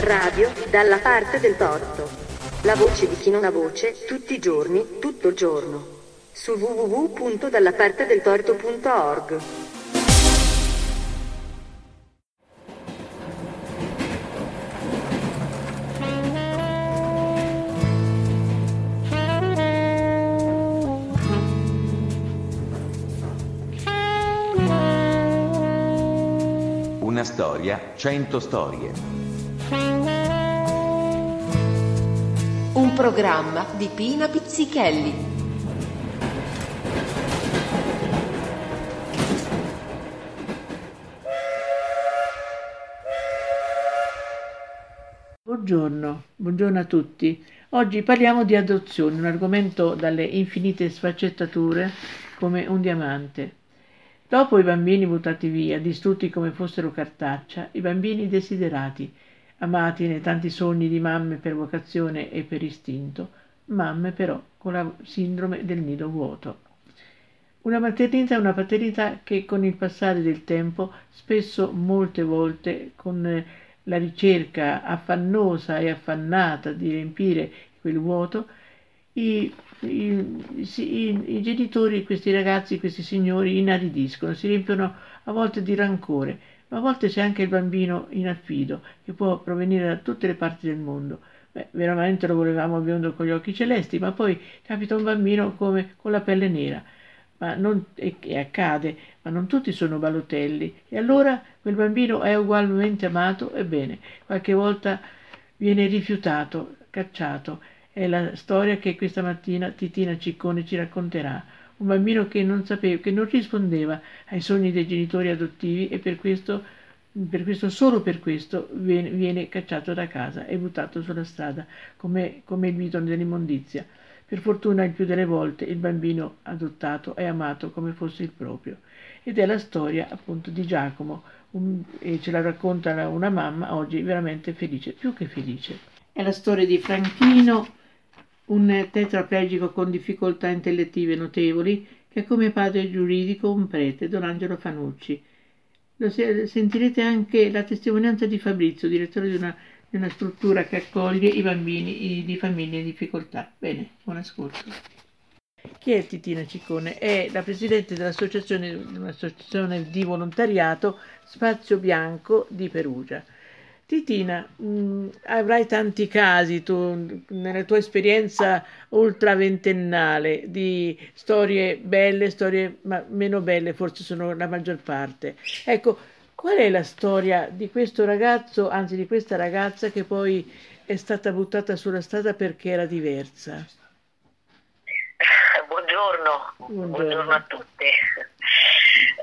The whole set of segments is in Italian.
Radio dalla parte del torto. La voce di chi non ha voce, tutti i giorni, tutto il giorno. Su www.dallapartedeltorto.org. Una storia, cento storie. Un programma di Pina Pizzichelli. Buongiorno, buongiorno a tutti. Oggi parliamo di adozione, un argomento dalle infinite sfaccettature come un diamante. Dopo i bambini buttati via, distrutti come fossero cartaccia, i bambini desiderati, amati nei tanti sogni di mamme per vocazione e per istinto, mamme però con la sindrome del nido vuoto. Una maternità è una paternità che con il passare del tempo, spesso molte volte con la ricerca affannosa e affannata di riempire quel vuoto, i, i, i, i genitori, questi ragazzi, questi signori inaridiscono, si riempiono a volte di rancore, ma a volte c'è anche il bambino in affido, che può provenire da tutte le parti del mondo. Beh, veramente lo volevamo biondo con gli occhi celesti, ma poi capita un bambino come con la pelle nera. Ma non, e, e accade, ma non tutti sono balotelli. E allora quel bambino è ugualmente amato, ebbene, qualche volta viene rifiutato, cacciato. È la storia che questa mattina Titina Ciccone ci racconterà un bambino che non sapeva, che non rispondeva ai sogni dei genitori adottivi e per questo, per questo solo per questo viene, viene, cacciato da casa e buttato sulla strada come, come il vito dell'immondizia. Per fortuna il più delle volte il bambino adottato è amato come fosse il proprio. Ed è la storia appunto di Giacomo, un, e ce la racconta una mamma oggi veramente felice, più che felice. È la storia di Franchino, un tetraplegico con difficoltà intellettive notevoli, che ha come padre giuridico un prete, Don Angelo Fanucci. Lo sentirete anche la testimonianza di Fabrizio, direttore di una, di una struttura che accoglie i bambini di famiglie in difficoltà. Bene, buon ascolto. Chi è Titina Ciccone? È la presidente dell'associazione, di volontariato Spazio Bianco di Perugia. Titina, mh, mm, avrai tanti casi tu, nella tua esperienza ultraventennale di storie belle, storie meno belle, forse sono la maggior parte. Ecco, qual è la storia di questo ragazzo, anzi di questa ragazza che poi è stata buttata sulla strada perché era diversa? Buongiorno, buongiorno, buongiorno a tutti.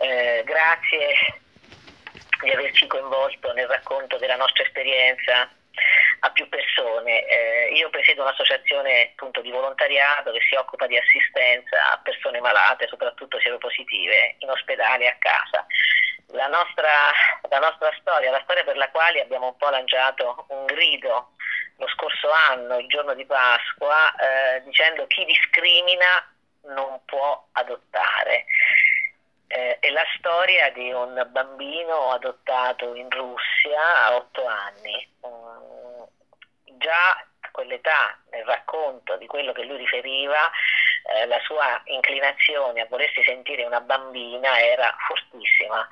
Eh, grazie di averci coinvolto nel racconto della nostra esperienza a più persone. Eh, io presiedo un'associazione appunto di volontariato che si occupa di assistenza a persone malate, soprattutto sieropositive, in ospedale e a casa. La nostra, la nostra storia, la storia per la quale abbiamo un po' lanciato un grido lo scorso anno, il giorno di Pasqua, eh, dicendo chi discrimina non può adottare eh, è la storia di un bambino adottato in Russia a otto anni. Um, già a quell'età, nel racconto di quello che lui riferiva, eh, la sua inclinazione a volersi sentire una bambina era fortissima.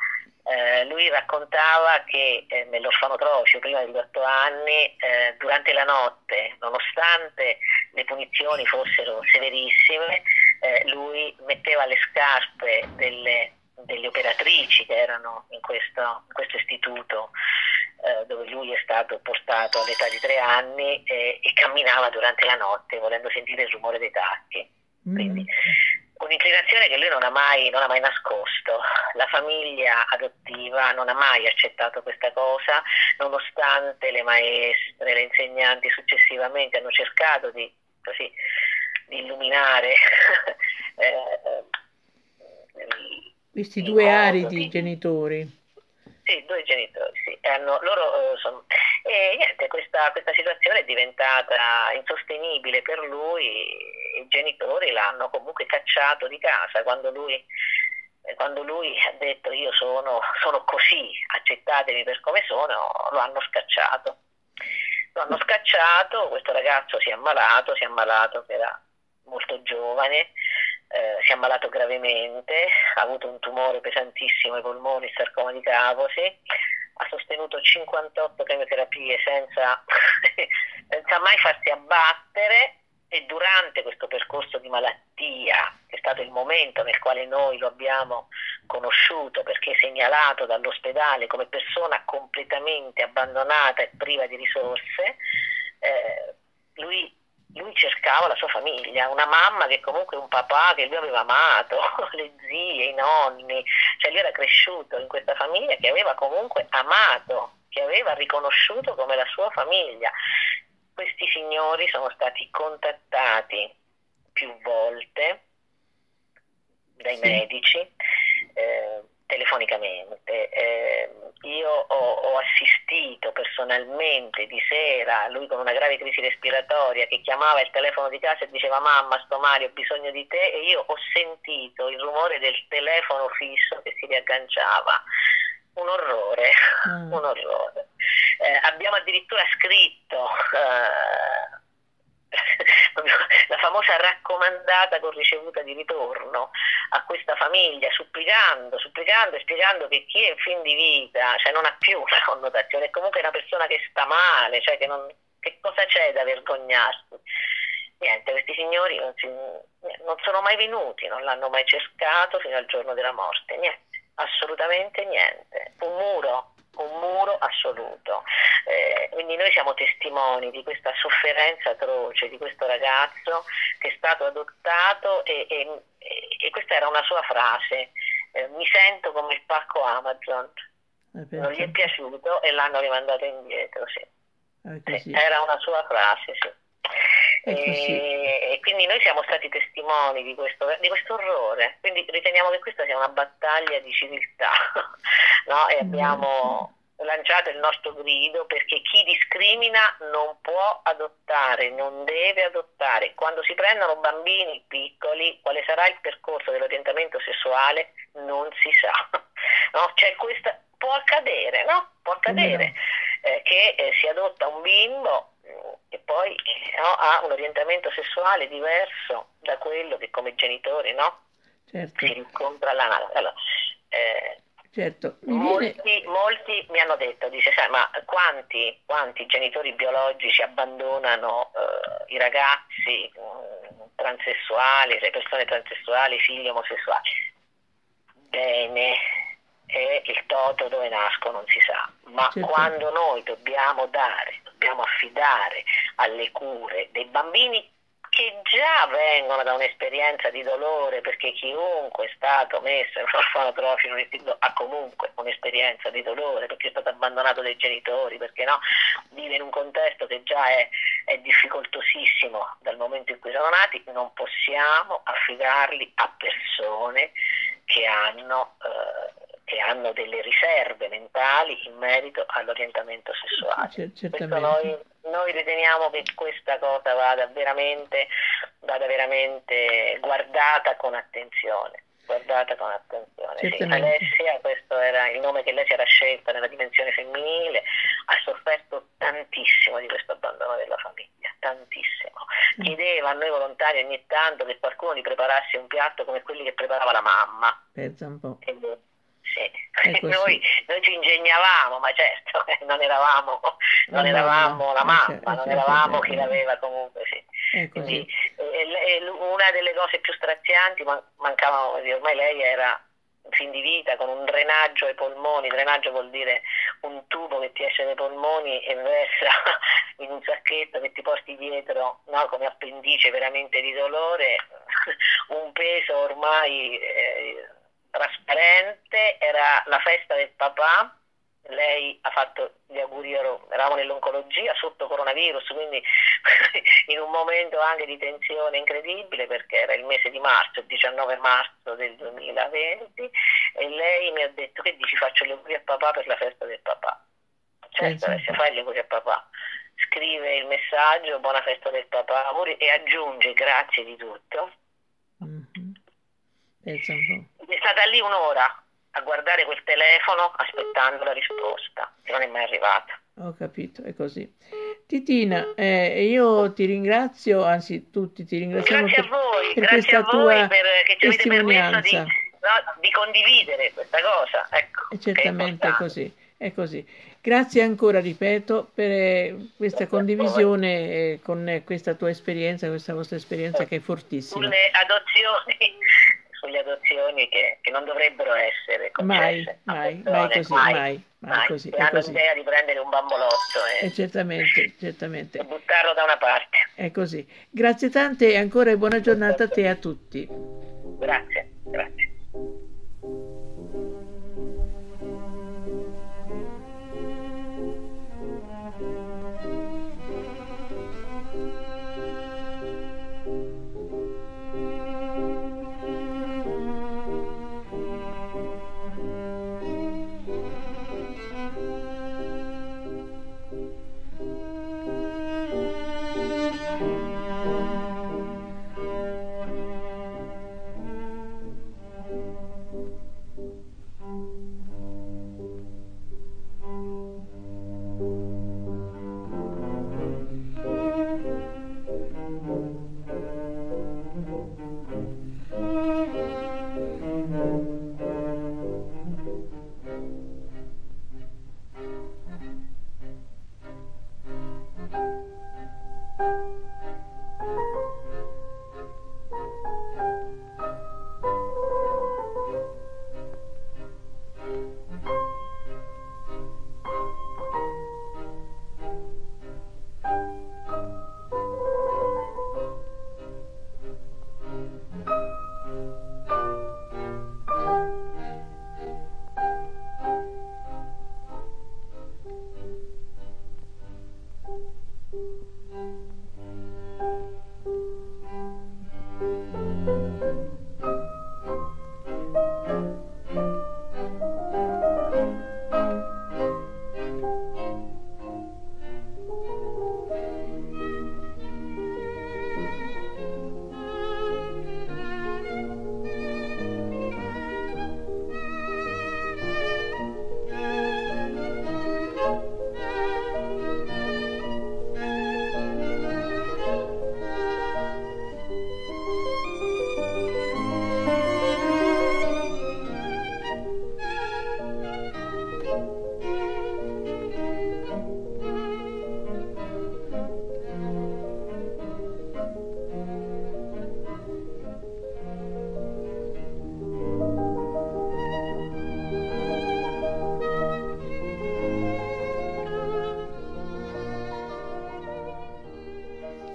Eh, lui raccontava che eh, nell'orfanotrofio prima degli otto anni, eh, durante la notte, nonostante le punizioni fossero severissime, eh, lui metteva le scarpe delle, delle, operatrici che erano in questo, in questo istituto eh, dove lui è stato portato all'età di tre anni e, e, camminava durante la notte volendo sentire il rumore dei tacchi. Mm. Quindi, un'inclinazione che lui non ha, mai, non ha mai nascosto. La famiglia adottiva non ha mai accettato questa cosa, nonostante le maestre, le insegnanti successivamente hanno cercato di, così, di illuminare eh, questi due aridi genitori. Sì, due genitori, sì. Hanno, loro, eh, sono, e niente, questa, questa, situazione è diventata insostenibile per lui, i genitori l'hanno comunque cacciato di casa quando lui quando lui ha detto io sono, sono così, accettatemi per come sono, lo hanno scacciato. Lo hanno scacciato, questo ragazzo si è ammalato, si è ammalato che era molto giovane, eh, si è ammalato gravemente, ha avuto un tumore pesantissimo ai polmoni, sarcoma di Cavosi, ha sostenuto 58 chemioterapie senza, senza mai farsi abbattere e durante questo percorso di malattia, che è stato il momento nel quale noi lo abbiamo conosciuto perché segnalato dall'ospedale come persona completamente abbandonata e priva di risorse, eh, lui, lui, cercava la sua famiglia, una mamma che comunque un papà che lui aveva amato, le zie, i nonni, cioè lui era cresciuto in questa famiglia che aveva comunque amato, che aveva riconosciuto come la sua famiglia questi signori sono stati contattati più volte dai sì. medici eh, telefonicamente. Eh, io ho, ho, assistito personalmente di sera, lui con una grave crisi respiratoria, che chiamava il telefono di casa e diceva mamma sto male, ho bisogno di te e io ho sentito il rumore del telefono fisso che si riagganciava un orrore, mm. un orrore. Eh, abbiamo addirittura scritto eh, la famosa raccomandata con ricevuta di ritorno a questa famiglia, supplicando, supplicando e spiegando che chi è in fin di vita cioè non ha più una connotazione, è comunque una persona che sta male, cioè che, non, che cosa c'è da vergognarsi? Niente, questi signori non, si, non sono mai venuti, non l'hanno mai cercato fino al giorno della morte, niente assolutamente niente, un muro, un muro assoluto. Eh, quindi noi siamo testimoni di questa sofferenza atroce di questo ragazzo che è stato adottato e, e, e questa era una sua frase, eh, mi sento come il pacco Amazon. Non gli è piaciuto e l'hanno rimandato indietro, sì. sì era una sua frase, sì. E, e, quindi noi siamo stati testimoni di questo, di questo, orrore, quindi riteniamo che questa sia una battaglia di civiltà no? e abbiamo lanciato il nostro grido perché chi discrimina non può adottare, non deve adottare. Quando si prendono bambini piccoli, quale sarà il percorso dell'orientamento sessuale non si sa. No? Cioè questa, può accadere, no? Può accadere eh, che eh, si adotta un bimbo e poi no, ha un orientamento sessuale diverso da quello che come genitori no? certo. si incontra là. Allora, eh, certo. mi molti, viene... molti, mi hanno detto, dice, sai, ma quanti, quanti genitori biologici abbandonano eh, i ragazzi mh, transessuali, le persone transessuali, figli omosessuali? Bene, e il toto dove nasco non si sa, ma certo. quando noi dobbiamo dare dobbiamo affidare alle cure dei bambini che già vengono da un'esperienza di dolore, perché chiunque è stato messo in un orfanotrofio ha comunque un'esperienza di dolore, perché è stato abbandonato dai genitori, perché no, vive in un contesto che già è, è difficoltosissimo dal momento in cui sono nati, non possiamo affidarli a persone che hanno... Eh, che hanno delle riserve mentali in merito all'orientamento sessuale. Noi, noi, riteniamo che questa cosa vada veramente, vada veramente guardata con attenzione. Guardata con attenzione. Sì, Alessia, questo era il nome che lei si era scelta nella dimensione femminile, ha sofferto tantissimo di questo abbandono della famiglia, tantissimo. Chiedeva a noi volontari ogni tanto che qualcuno gli preparasse un piatto come quelli che preparava la mamma. Pensa un po'. E, sì. Noi, noi, ci ingegnavamo, ma certo, non eravamo, non eravamo la mamma, certo, non eravamo chi l'aveva comunque, sì. Quindi, eh, una delle cose più strazianti, mancava, ormai lei era fin di vita con un drenaggio ai polmoni, drenaggio vuol dire un tubo che ti esce dai polmoni e versa in un sacchetto che ti porti dietro no, come appendice veramente di dolore, un peso ormai eh, trasparente, era la festa del papà, lei ha fatto gli auguri, eravamo nell'oncologia sotto coronavirus, quindi in un momento anche di tensione incredibile perché era il mese di marzo, il 19 marzo del 2020 e lei mi ha detto che dici faccio gli auguri a papà per la festa del papà. Certo, adesso fai gli auguri a papà. Scrive il messaggio, buona festa del papà, auguri e aggiunge grazie di tutto. Mm-hmm. Stata lì un'ora a guardare quel telefono aspettando la risposta, che non è mai arrivata. Ho capito, è così. Titina, eh, io ti ringrazio, anzi tutti ti ringraziamo grazie per, a voi, per grazie questa a voi tua per, che ci avete permesso di, testimonianza. no, di condividere questa cosa. Ecco, è certamente è così, è così. Grazie ancora, ripeto, per eh, questa Grazie condivisione eh, con eh, questa tua esperienza, questa vostra esperienza che è fortissima. Sulle adozioni, sulle adozioni che, che non dovrebbero essere Mai, concesse mai, persone, mai così, mai, mai così, che è hanno così. l'idea di prendere un bambolotto e, E certamente, certamente, e buttarlo da una parte. è così. Grazie tante e ancora buona giornata a te e a tutti. Grazie.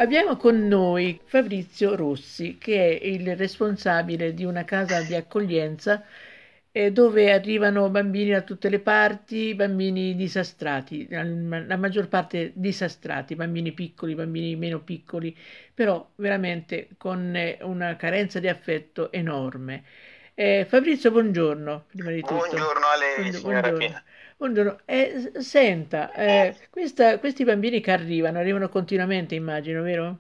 Abbiamo con noi Fabrizio Rossi, che è il responsabile di una casa di accoglienza eh, dove arrivano bambini da tutte le parti, bambini disastrati, la maggior parte disastrati, bambini piccoli, bambini meno piccoli, però veramente con eh, una carenza di affetto enorme. Eh, Fabrizio, buongiorno, prima di tutto. Buongiorno a lei, Buongiorno. signora. Pina. Buongiorno. Eh, senta, eh, questa- questi bambini che arrivano, arrivano continuamente, immagino, vero?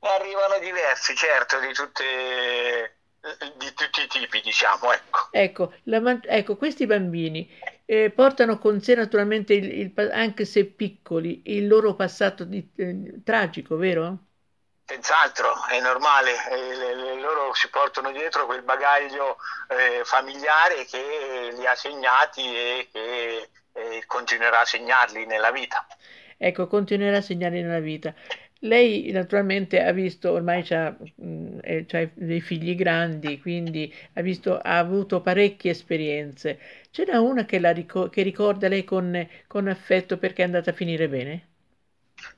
Arrivano diversi, certo, di tutte, di tutti i tipi, diciamo, ecco. Ecco, la ecco, questi bambini eh, portano con sé naturalmente, il, il anche se piccoli, il loro passato di- eh, tragico, vero? Senz'altro, è normale, eh, loro si portano dietro quel bagaglio eh, familiare che li ha segnati e che eh, continuerà a segnarli nella vita. Ecco, continuerà a segnare nella vita. Lei naturalmente ha visto, ormai eh, c'ha dei figli grandi, quindi ha visto, ha avuto parecchie esperienze. Ce n'è una che, la rico- che ricorda lei con, con affetto perché è andata a finire bene?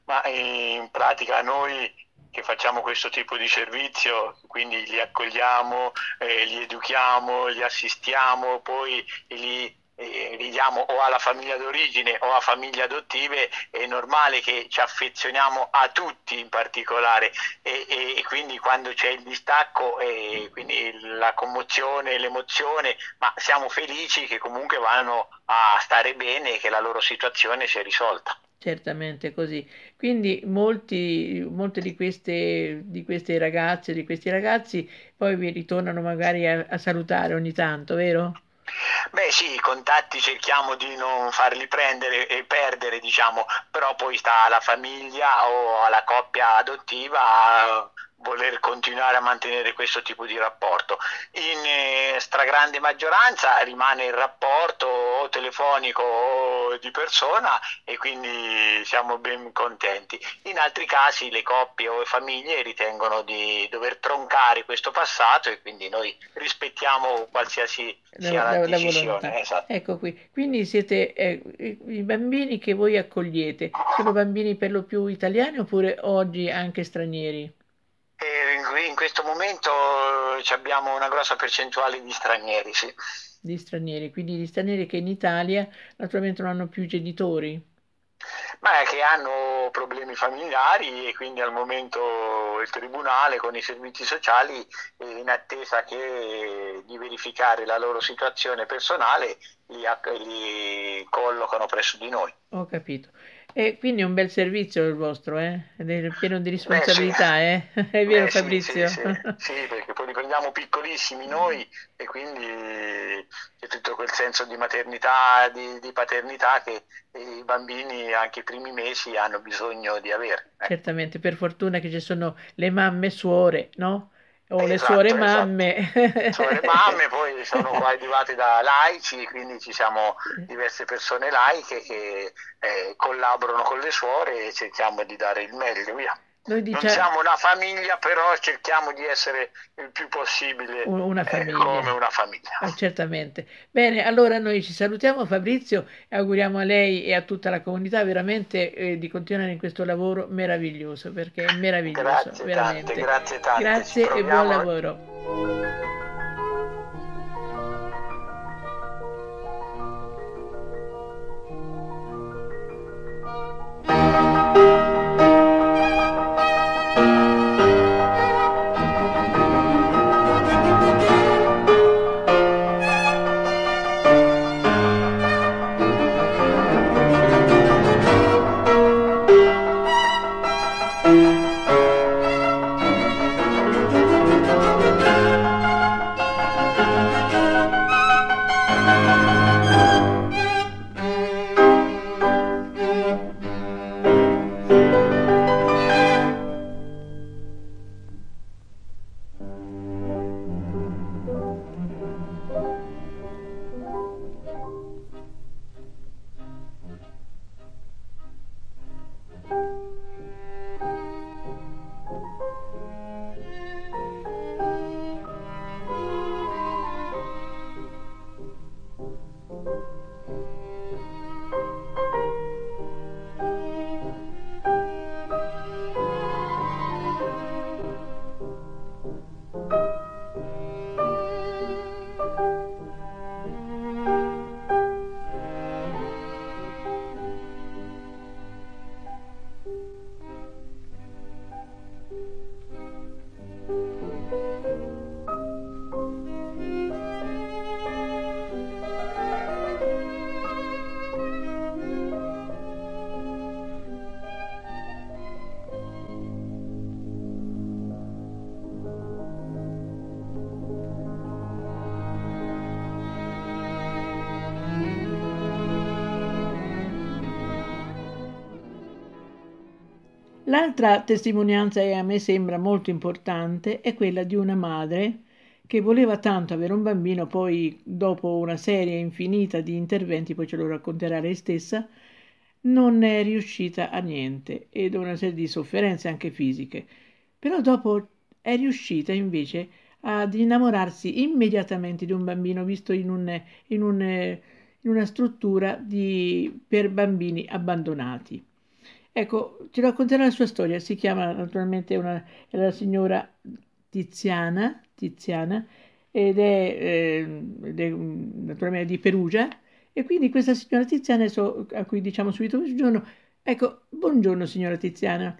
Ma in pratica noi che facciamo questo tipo di servizio, quindi li accogliamo, eh, li educhiamo, li assistiamo, poi li, eh, li diamo o alla famiglia d'origine o a famiglie adottive, è normale che ci affezioniamo a tutti in particolare e, e- e quindi quando c'è il distacco, eh, quindi la commozione, l'emozione, ma siamo felici che comunque vanno a stare bene e che la loro situazione si è risolta. Certamente così. Quindi molti, molte di queste, di queste ragazze, di questi ragazzi poi vi ritornano magari a, a salutare ogni tanto, vero? Beh sì, i contatti cerchiamo di non farli prendere e perdere, diciamo, però poi sta alla famiglia o alla coppia adottiva voler continuare a mantenere questo tipo di rapporto. In eh, stragrande maggioranza rimane il rapporto o telefonico o di persona e quindi siamo ben contenti. In altri casi le coppie o le famiglie ritengono di dover troncare questo passato e quindi noi rispettiamo qualsiasi sia la, la, decisione. La esatto. Ecco qui, quindi siete eh, i bambini che voi accogliete, sono bambini per lo più italiani oppure oggi anche stranieri? in questo momento abbiamo una grossa percentuale di stranieri, sì. Di stranieri, quindi di stranieri che in Italia naturalmente non hanno più genitori. Ma che hanno problemi familiari e quindi al momento il Tribunale con i servizi sociali in attesa che, di verificare la loro situazione personale li, li collocano presso di noi. Ho capito. E quindi è un bel servizio il vostro, eh? È pieno di responsabilità, Beh, sì. eh? È vero Beh, Fabrizio? Sì, sì, sì, perché poi li prendiamo piccolissimi noi e quindi c'è tutto quel senso di maternità, di, di paternità che i bambini anche i primi mesi hanno bisogno di avere. Eh. Certamente, per fortuna che ci sono le mamme suore, no? O esatto, le suore esatto. mamme. Suore mamme poi sono qua arrivate da laici, quindi ci siamo diverse persone laiche che eh, collaborano con le suore e cerchiamo di dare il meglio. Via. Noi diciamo... Non siamo una famiglia, però cerchiamo di essere il più possibile una eh, come una famiglia. Ah, certamente. Bene, allora noi ci salutiamo Fabrizio e auguriamo a lei e a tutta la comunità veramente eh, di continuare in questo lavoro meraviglioso, perché è meraviglioso. Grazie veramente. tante, grazie tante. Grazie e buon lavoro. L'altra testimonianza che a me sembra molto importante è quella di una madre che voleva tanto avere un bambino, poi dopo una serie infinita di interventi, poi ce lo racconterà lei stessa, non è riuscita a niente ed una serie di sofferenze anche fisiche. Però dopo è riuscita invece ad innamorarsi immediatamente di un bambino visto in, un, in, un, in una struttura di, per bambini abbandonati. Ecco, ci racconterà la sua storia, si chiama naturalmente una, è la signora Tiziana, Tiziana ed, è, eh, ed è, naturalmente di Perugia e quindi questa signora Tiziana so, a cui diciamo subito buongiorno, ecco, buongiorno signora Tiziana.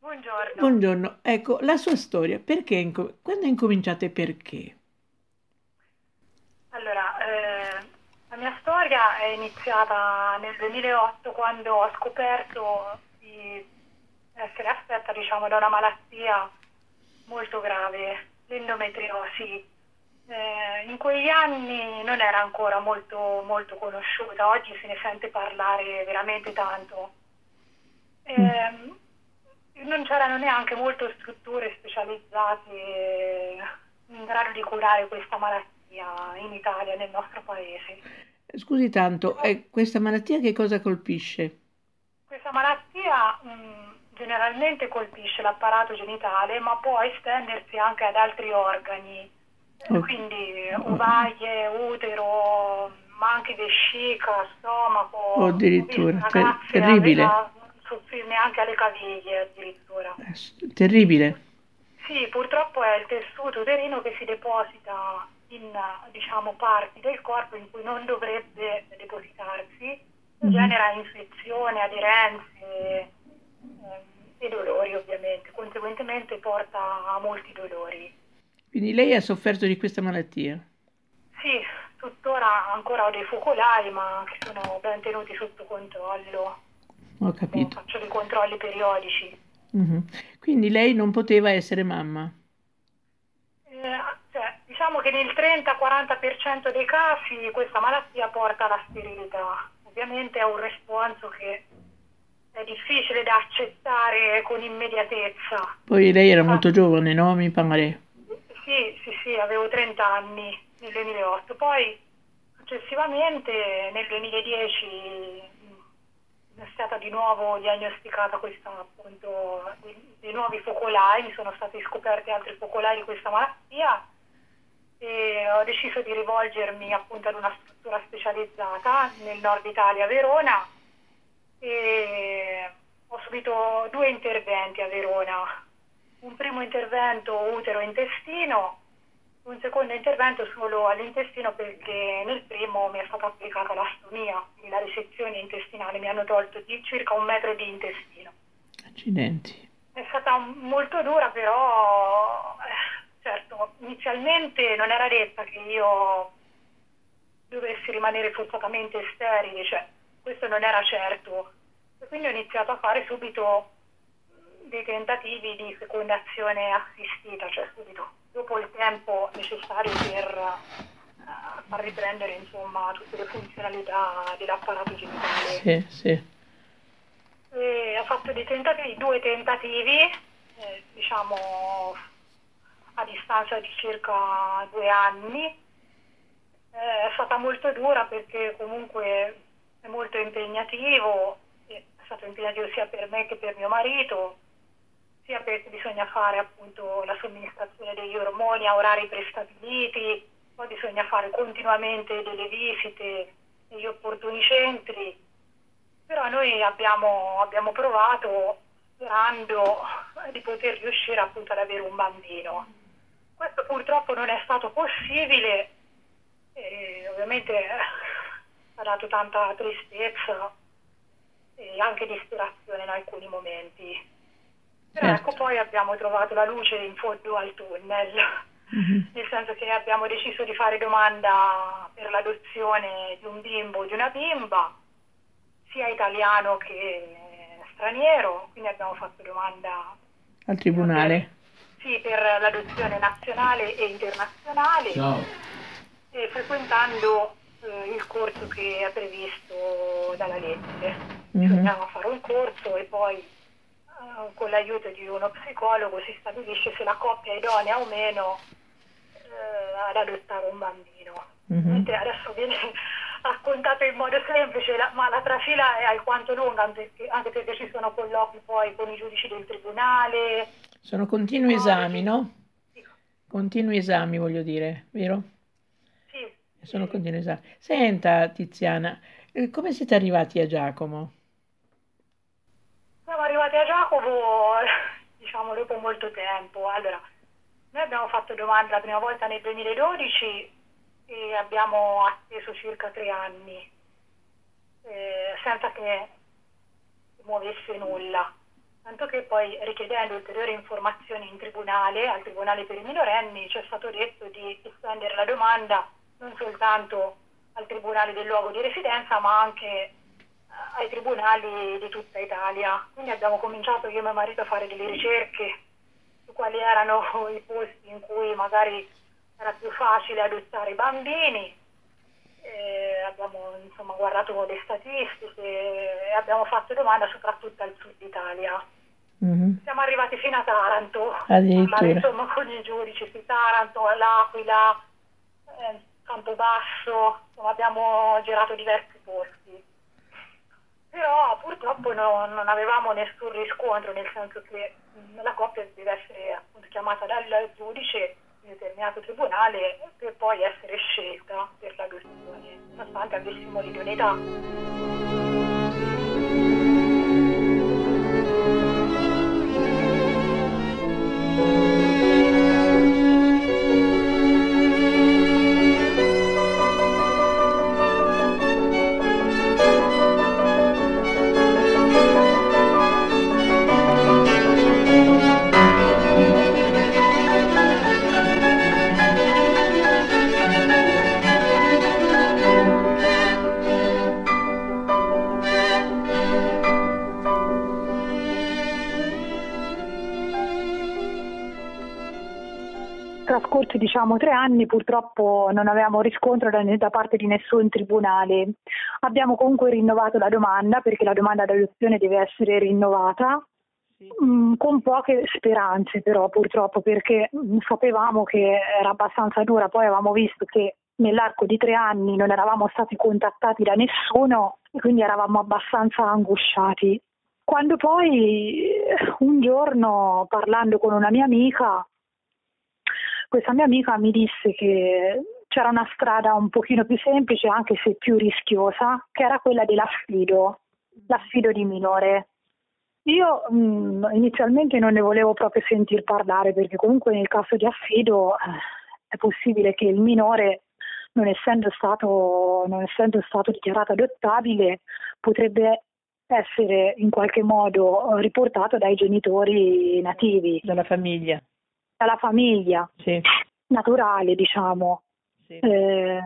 Buongiorno. Buongiorno, ecco, la sua storia, perché, quando incominciate e perché? Allora, eh, la mia storia è iniziata nel 2008 quando ho scoperto di essere affetta diciamo, da una malattia molto grave, l'endometriosi. Eh, in quegli anni non era ancora molto, molto conosciuta, oggi se ne sente parlare veramente tanto. Eh, non c'erano neanche molte strutture specializzate in grado di curare questa malattia in Italia, nel nostro paese. Scusi tanto, eh, questa malattia che cosa colpisce? Questa malattia mh, generalmente colpisce l'apparato genitale, ma può estendersi anche ad altri organi, oh. quindi ovaie, utero, ma anche vescica, stomaco. Oh, addirittura, Ter- terribile soffrirne anche alle caviglie addirittura. Eh, terribile. Sì, purtroppo è il tessuto uterino che si deposita in diciamo, parti del corpo in cui non dovrebbe depositarsi, mm-hmm. genera infezione, aderenze eh, e dolori ovviamente, conseguentemente porta a molti dolori. Quindi lei ha sofferto di questa malattia? Sì, tuttora ancora ho dei focolai ma che sono ben tenuti sotto controllo. Ho capito. Faccio dei controlli periodici. Mm-hmm. Quindi lei non poteva essere mamma? Eh, cioè, diciamo che nel 30-40% dei casi questa malattia porta alla sterilità. Ovviamente è un responso che è difficile da accettare con immediatezza. Poi lei era ah. molto giovane, no? Mi pare. Sì, sì, sì, avevo 30 anni nel 2008. Poi successivamente nel 2010 è stata di nuovo diagnosticata questa appunto dei, nuovi focolai, mi sono stati scoperti altri focolai di questa malattia e ho deciso di rivolgermi appunto ad una struttura specializzata nel nord Italia a Verona e ho subito due interventi a Verona. Un primo intervento utero-intestino un secondo intervento solo all'intestino perché nel primo mi è stata applicata l'astomia, quindi la risezione intestinale, mi hanno tolto di circa un metro di intestino. Accidenti. È stata molto dura però, certo, inizialmente non era detta che io dovessi rimanere forzatamente sterile, cioè questo non era certo. E quindi ho iniziato a fare subito dei tentativi di fecondazione assistita, cioè subito dopo il tempo necessario per uh, far riprendere insomma, tutte le funzionalità dell'apparato genitale. Sì, sì. E ho fatto dei tentativi, due tentativi, eh, diciamo a distanza di circa due anni. Eh, è stata molto dura perché comunque è molto impegnativo, è stato impegnativo sia per me che per mio marito sia perché bisogna fare appunto la somministrazione degli ormoni a orari prestabiliti, poi bisogna fare continuamente delle visite negli opportuni centri, però noi abbiamo, abbiamo provato sperando di poter riuscire appunto ad avere un bambino. Questo purtroppo non è stato possibile e ovviamente ha dato tanta tristezza e anche disperazione in alcuni momenti. Però certo. ecco poi abbiamo trovato la luce in fondo al tunnel, mm-hmm. nel senso che abbiamo deciso di fare domanda per l'adozione di un bimbo o di una bimba, sia italiano che straniero, quindi abbiamo fatto domanda al tribunale. Sì, per l'adozione nazionale e internazionale. E frequentando eh, il corso che è previsto dalla legge. Mm-hmm. Fare un corso e poi eh, con l'aiuto di uno psicologo si stabilisce se la coppia è idonea o meno eh, ad adottare un bambino. Mm-hmm. Adesso viene raccontato in modo semplice, la, ma la trafila è alquanto lunga, anche, anche perché ci sono colloqui poi con i giudici del tribunale. Sono continui esami, no? Continui esami, voglio dire, vero? Sì. Sono continui esami. Senta, Tiziana, eh, come siete arrivati a Giacomo? Siamo arrivati a Giacomo, diciamo, dopo molto tempo. Allora, noi abbiamo fatto domanda la prima volta nel 2012 e abbiamo atteso circa tre anni eh, senza che muovesse nulla. Tanto che poi richiedendo ulteriori informazioni in tribunale, al Tribunale per i minorenni, ci è stato detto di estendere la domanda non soltanto al tribunale del luogo di residenza, ma anche eh, ai tribunali di tutta Italia. Quindi abbiamo cominciato io e mio marito a fare delle ricerche su quali erano i posti in cui magari era più facile adottare i bambini. Eh, abbiamo insomma, guardato le statistiche e abbiamo fatto domanda soprattutto al sud Italia. Mm-hmm. Siamo arrivati fino a Taranto, parlare insomma con i giudici di Taranto, L'Aquila, eh, Campobasso, insomma, abbiamo girato diversi posti. Però purtroppo no, non avevamo nessun riscontro, nel senso che la coppia deve essere appunto chiamata dal giudice di determinato tribunale per poi essere scelta per l'adozione, nonostante avessimo l'idoneità. Diciamo tre anni purtroppo non avevamo riscontro da, da, parte di nessun tribunale. Abbiamo comunque rinnovato la domanda perché la domanda d'adozione deve essere rinnovata. Sì. Mh, mm, con poche speranze però purtroppo perché mh, mm, sapevamo che era abbastanza dura, poi avevamo visto che nell'arco di tre anni non eravamo stati contattati da nessuno e quindi eravamo abbastanza angosciati. Quando poi un giorno parlando con una mia amica questa mia amica mi disse che c'era una strada un pochino più semplice, anche se più rischiosa, che era quella dell'affido, l'affido di minore. Io mh, mm, inizialmente non ne volevo proprio sentir parlare perché comunque nel caso di affido eh, è possibile che il minore, non essendo, stato, non essendo stato dichiarato adottabile, potrebbe essere in qualche modo riportato dai genitori nativi. Dalla famiglia dalla famiglia sì. naturale, diciamo, sì. eh,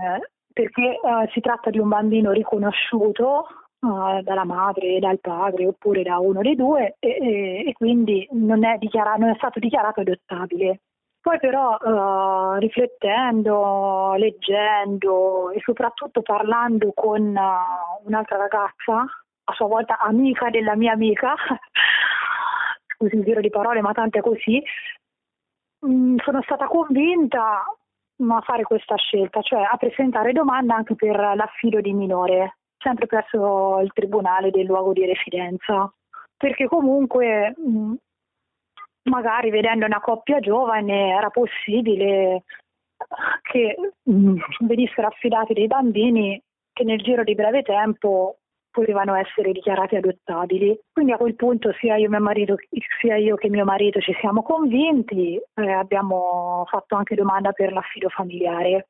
perché eh, si tratta di un bambino riconosciuto eh, dalla madre, dal padre oppure da uno dei due e, e, e quindi non è, non è, stato dichiarato adottabile. Poi però uh, riflettendo, leggendo e soprattutto parlando con uh, un'altra ragazza, a sua volta amica della mia amica, scusi il giro di parole ma tante così, Mm, sono stata convinta a fare questa scelta, cioè a presentare domanda anche per l'affido di minore, sempre presso il tribunale del luogo di residenza, perché comunque mm, magari vedendo una coppia giovane era possibile che mm, venissero affidati dei bambini che nel giro di breve tempo potevano essere dichiarati adottabili. Quindi a quel punto sia io, marito, sia io che mio marito ci siamo convinti, eh, abbiamo fatto anche domanda per l'affido familiare.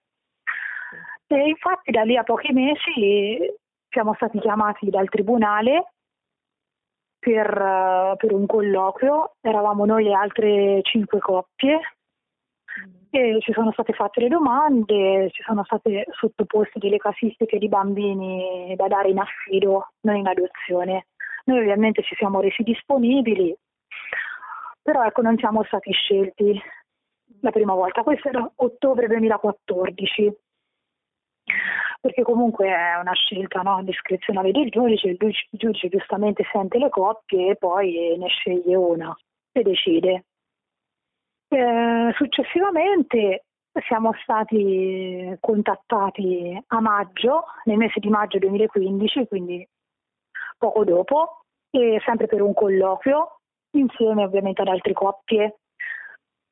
E infatti da lì a pochi mesi siamo stati chiamati dal tribunale per, per un colloquio, eravamo noi e altre cinque coppie e ci sono state fatte le domande, ci sono state sottoposte delle casistiche di bambini da dare in affido, non in adozione. Noi ovviamente ci siamo resi disponibili, però ecco non siamo stati scelti la prima volta, questo era ottobre 2014 perché comunque è una scelta no, discrezionale del giudice, il giudice, il giudice giustamente sente le coppie e poi ne sceglie una e decide. Eh, successivamente siamo stati contattati a maggio, nel mese di maggio 2015, quindi poco dopo, e sempre per un colloquio, insieme ovviamente ad altre coppie.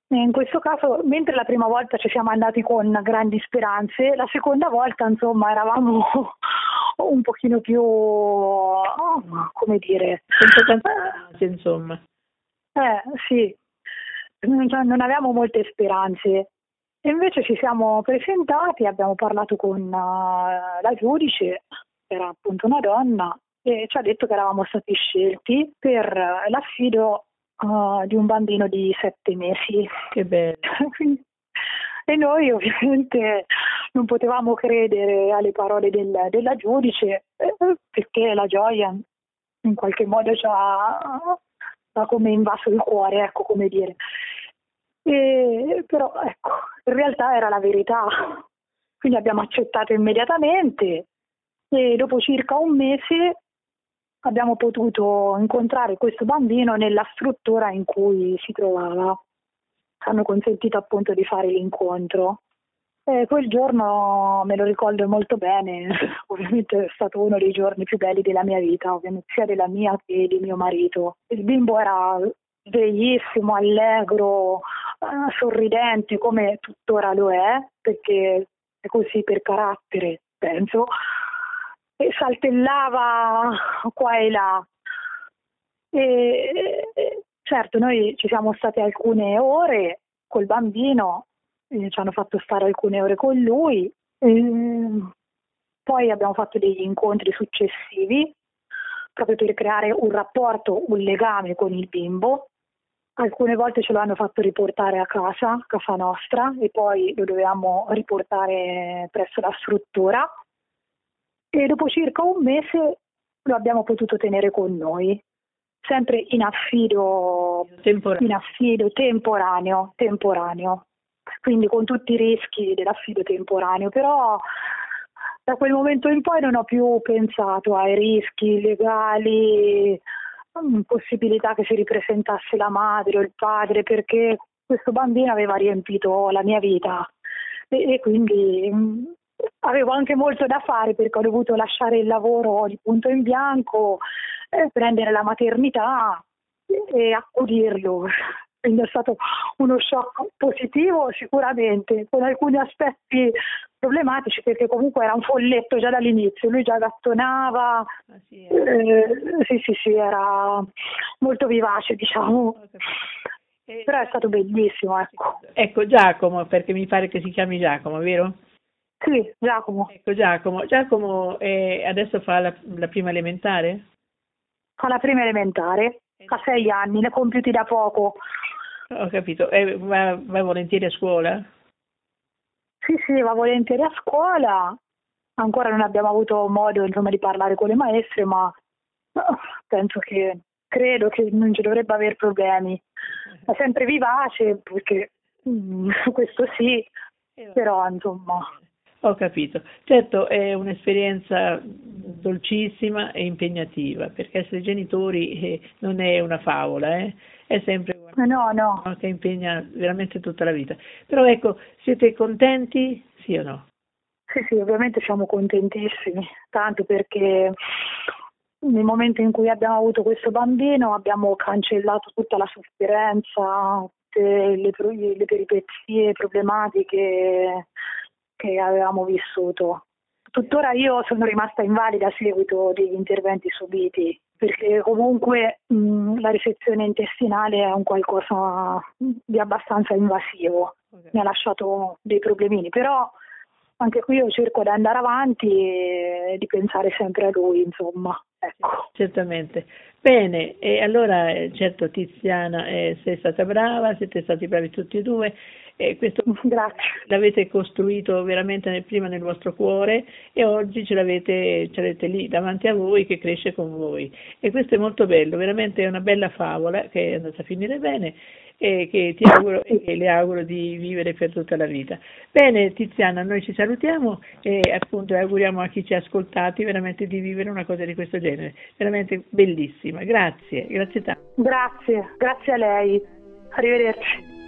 In questo caso, mentre la prima volta ci siamo andati con grandi speranze, la seconda volta, insomma, eravamo un pochino più, come dire... insomma. Eh, sì, non avevamo molte speranze. E invece ci siamo presentati, abbiamo parlato con uh, la giudice, era appunto una donna, e ci ha detto che eravamo stati scelti per l'affido uh, di un bambino di sette mesi. Che bello. e noi ovviamente non potevamo credere alle parole del, della giudice eh, perché la gioia in qualche modo ci ha, ha come invaso il cuore, ecco come dire. E, però ecco, in realtà era la verità, quindi abbiamo accettato immediatamente e dopo circa un mese abbiamo potuto incontrare questo bambino nella struttura in cui si trovava. Hanno consentito appunto di fare l'incontro. E quel giorno me lo ricordo molto bene, ovviamente è stato uno dei giorni più belli della mia vita, ovviamente sia della mia che di mio marito. Il bimbo era sveglissimo, allegro, eh, sorridente come tuttora lo è, perché è così per carattere, penso, e saltellava qua e là. E, certo, noi ci siamo state alcune ore col bambino, ci hanno fatto stare alcune ore con lui, poi abbiamo fatto degli incontri successivi proprio per creare un rapporto, un legame con il bimbo Alcune volte ce lo hanno fatto riportare a casa, a casa nostra, e poi lo dovevamo riportare presso la struttura. E dopo circa un mese lo abbiamo potuto tenere con noi, sempre in affido, temporaneo. In affido temporaneo, temporaneo, quindi con tutti i rischi dell'affido temporaneo, però da quel momento in poi non ho più pensato ai rischi legali, possibilità che si ripresentasse la madre o il padre perché questo bambino aveva riempito la mia vita. E, e quindi mh, mm, avevo anche molto da fare perché ho dovuto lasciare il lavoro di punto in bianco, eh, prendere la maternità e, e accudirlo. Quindi è stato uno shock positivo sicuramente, con alcuni aspetti problematici perché comunque era un folletto già dall'inizio, lui già gattonava, ah, sì, eh, sì, sì, sì, era molto vivace diciamo. Eh, Però è stato bellissimo, ecco. Ecco Giacomo, perché mi pare che si chiami Giacomo, vero? Sì, Giacomo. Ecco Giacomo, Giacomo eh, adesso fa la, la prima elementare? Fa la prima elementare, ha sei anni, ne compiuti da poco. Ho capito. E va, va volentieri a scuola? Sì, sì, va volentieri a scuola. Ancora non abbiamo avuto modo insomma, di parlare con le maestre, ma penso che credo che non ci dovrebbe avere problemi. È sempre vivace, perché mm, questo sì, però insomma. Ho capito. Certo è un'esperienza dolcissima e impegnativa, perché essere genitori eh, non è una favola, eh? è sempre no, no. che impegna veramente tutta la vita. Però ecco, siete contenti, sì o no? Sì, sì, ovviamente siamo contentissimi, tanto perché nel momento in cui abbiamo avuto questo bambino abbiamo cancellato tutta la sofferenza, tutte le, le peripezie problematiche che avevamo vissuto. Tuttora io sono rimasta invalida a seguito degli interventi subiti, perché comunque mh, la risezione intestinale è un qualcosa di abbastanza invasivo, okay. mi ha lasciato dei problemini, però anche qui io cerco di andare avanti e di pensare sempre a lui, insomma. Ecco. Certamente. Bene, e allora eh, certo Tiziana eh, sei stata brava, siete stati bravi tutti e due e questo Grazie. l'avete costruito veramente nel, prima nel vostro cuore e oggi ce l'avete, ce l'avete lì davanti a voi che cresce con voi. E questo è molto bello, veramente è una bella favola che è andata a finire bene e che ti auguro e le auguro di vivere per tutta la vita. Bene Tiziana, noi ci salutiamo e appunto auguriamo a chi ci ha ascoltati veramente di vivere una cosa di questo genere, veramente bellissima. Grazie, grazie tanto. Grazie, grazie a lei. Arrivederci.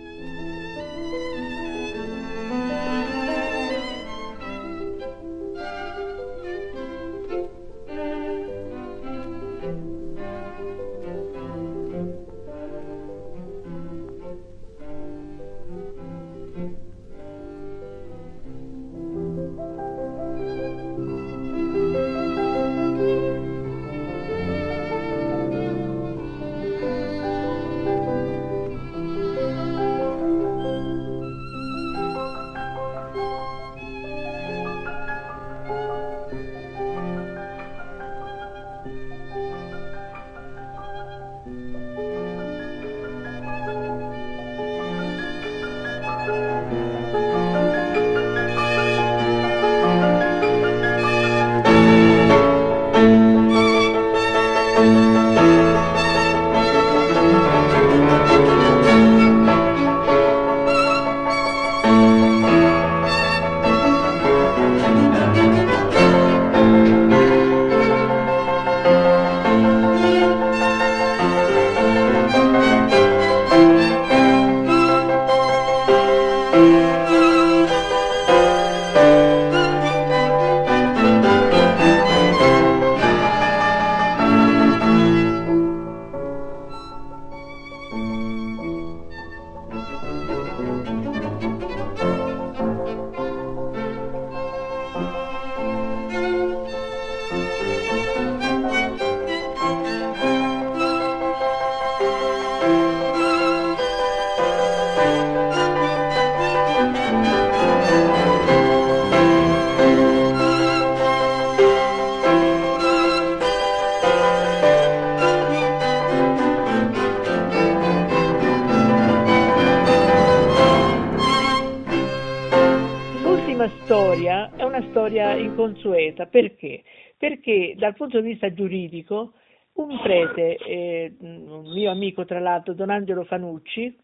Inconsueta. Perché? Perché dal punto di vista giuridico un prete, eh, un mio amico tra l'altro, Don Angelo Fanucci,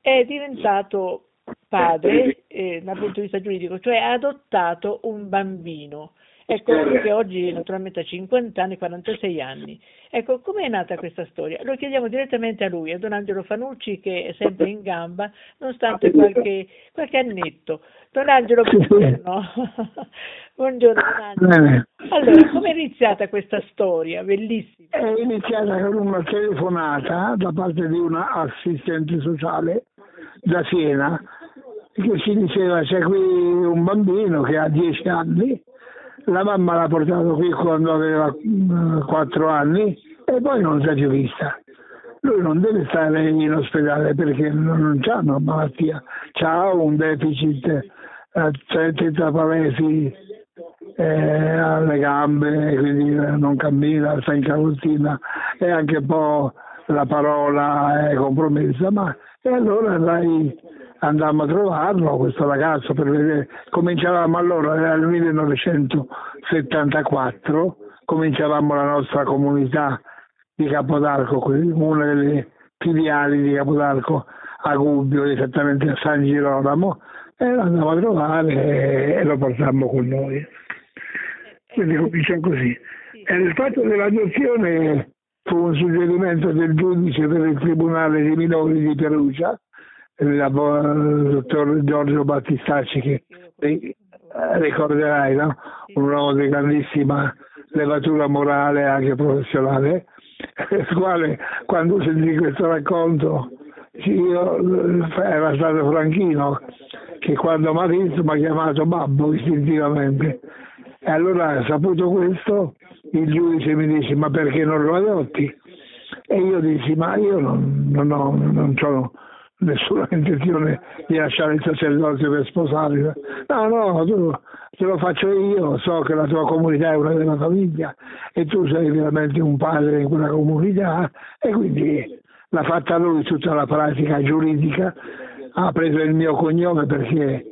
è diventato padre eh, dal punto di vista giuridico, cioè ha adottato un bambino. Ecco, che oggi naturalmente ha 50 anni, 46 anni. Ecco, com'è nata questa storia? Lo chiediamo direttamente a lui, a Don Angelo Fanucci, che è sempre in gamba, nonostante qualche, qualche annetto. Don Angelo, buongiorno. buongiorno, Don Angelo. Allora, come è iniziata questa storia? Bellissima. È iniziata con una telefonata da parte di una assistente sociale da Siena che ci diceva c'è qui un bambino che ha 10 anni la mamma l'ha portato qui quando aveva 4 mm, anni e poi non si è più vista. Lui non deve stare in ospedale perché non ha una malattia, ha un deficit, eh, tetrapalesi eh, alle gambe, quindi non cammina, sta in carrozzina. E anche un po' la parola è compromessa, ma e allora andai andammo a trovarlo, questo ragazzo, per vedere, cominciavamo allora, il 1974, cominciavamo la nostra comunità di Capodarco, una delle filiali di Capodarco a Gubbio, esattamente a San Girolamo, e lo andammo a trovare e lo portammo con noi. Quindi comincia così. E il fatto dell'adozione fu un suggerimento del giudice per il Tribunale dei minori di Perugia, il dottor Giorgio Battistacci che ricorderai, no? un uomo di grandissima levatura morale e anche professionale, il quale quando sentì questo racconto io, era stato Franchino che quando mi ha mi ha chiamato babbo istintivamente e allora saputo questo il giudice mi dice ma perché non lo adotti? E io dissi ma io non, non ho, non ho nessuna intenzione di lasciare il sacerdozio per sposare. No, no, tu te lo faccio io, so che la tua comunità è una della famiglia e tu sei veramente un padre in quella comunità e quindi l'ha fatta lui tutta la pratica giuridica, ha preso il mio cognome perché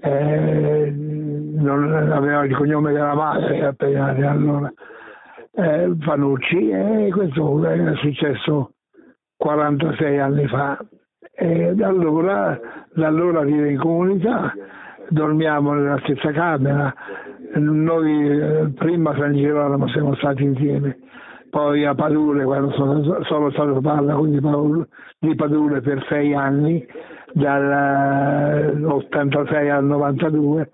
eh, non aveva il cognome della madre appena allora. Eh, Fanucci e questo è successo 46 anni fa. E da allora, da allora vive in comunità, dormiamo nella stessa camera, noi eh, prima San Girolamo siamo stati insieme, poi a Padule quando sono, sono stato parla di Padule per sei anni, dall'86 al 92,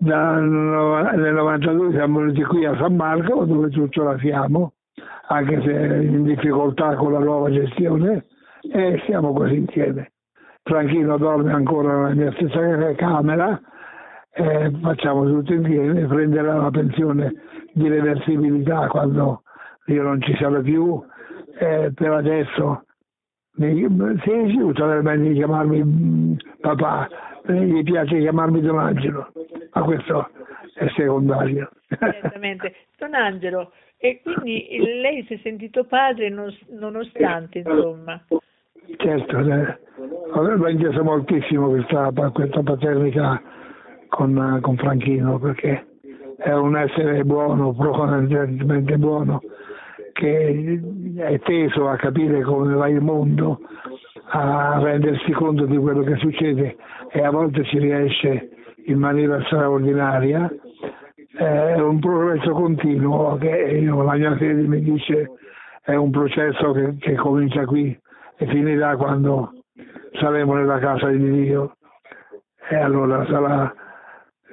nel 92 siamo venuti qui a San Marco dove tutto la siamo, anche se in difficoltà con la nuova gestione e siamo così insieme. Franchino dorme ancora nella mia stessa camera, eh, facciamo tutto insieme, prenderà la pensione di reversibilità quando io non ci sarò più, eh, per adesso mi, si rifiuta veramente di chiamarmi mm, papà, gli piace chiamarmi Don Angelo, ma questo è secondario. Certamente. Don Angelo, e quindi lei si è sentito padre nonostante, insomma. Certo, eh, l'ho inteso moltissimo questa, questa paternità con, con, Franchino perché è un essere buono, profondamente buono, che è teso a capire come va il mondo, a rendersi conto di quello che succede e a volte ci riesce in maniera straordinaria. È un progresso continuo che io, la mia fede mi dice è un processo che, che comincia qui e finirà quando saremo nella casa di Dio e allora sarà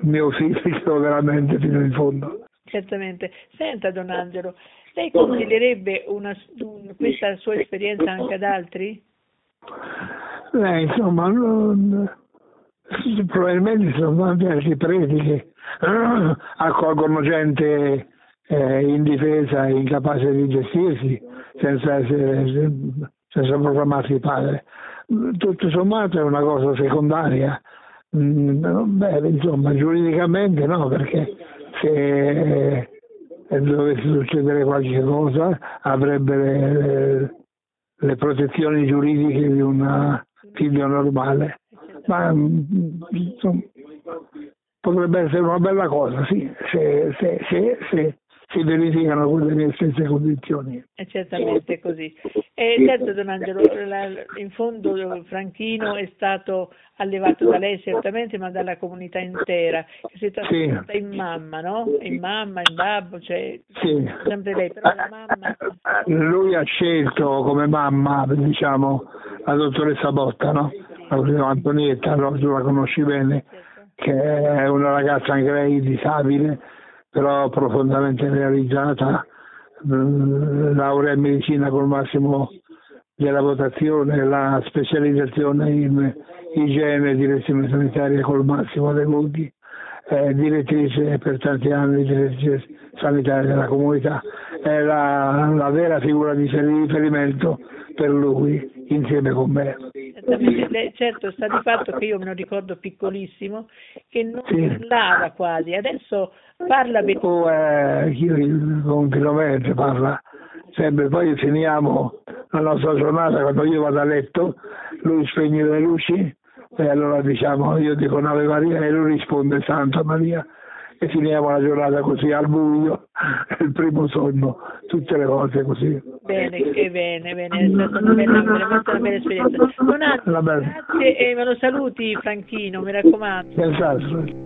mio figlio veramente fino in fondo. Certamente. Senta Don Angelo, lei consiglierebbe una, un, questa sua esperienza anche ad altri? Beh, insomma, non, probabilmente sono tanti altri preti che accolgono gente eh, indifesa e incapace di gestirsi senza essere senza proclamarsi padre. Tutto sommato è una cosa secondaria. Mm, beh, insomma, giuridicamente no, perché se eh, dovesse succedere qualche cosa avrebbe le, le protezioni giuridiche di un figlio normale. Ma mm, insomma, potrebbe essere una bella cosa, sì, se, se, se si verificano con le mie stesse condizioni. È certamente così. E certo, Don Angelo, in fondo Franchino è stato allevato da lei certamente, ma dalla comunità intera, che si è trasformata sì. in mamma, no? In mamma, in babbo, cioè sì. sempre lei, però la mamma... Lui ha scelto come mamma, diciamo, la dottoressa Botta, no? La Antonietta, no? tu la conosci bene, che è una ragazza anche lei disabile, però profondamente realizzata, mm, laurea in medicina col massimo della votazione, la specializzazione in igiene e direzione sanitaria col massimo dei voti, eh, direttrice per tanti anni, direttrice sanitaria della comunità, è la, la vera figura di riferimento per lui insieme con me. Certo, sta di fatto che io me lo ricordo piccolissimo, che non sì. parlava quasi, adesso parla bene. Oh, eh, io continuamente parla sempre, poi finiamo la nostra giornata quando io vado a letto, lui spegne le luci e allora diciamo io dico Ave Maria e lui risponde Santa Maria e finiamo la giornata così al buio, il primo sogno, tutte le cose così. Bene, che bene, bene, è stata una bella, veramente una bella esperienza. Donato, grazie e me lo saluti Franchino, mi raccomando. Senz'altro.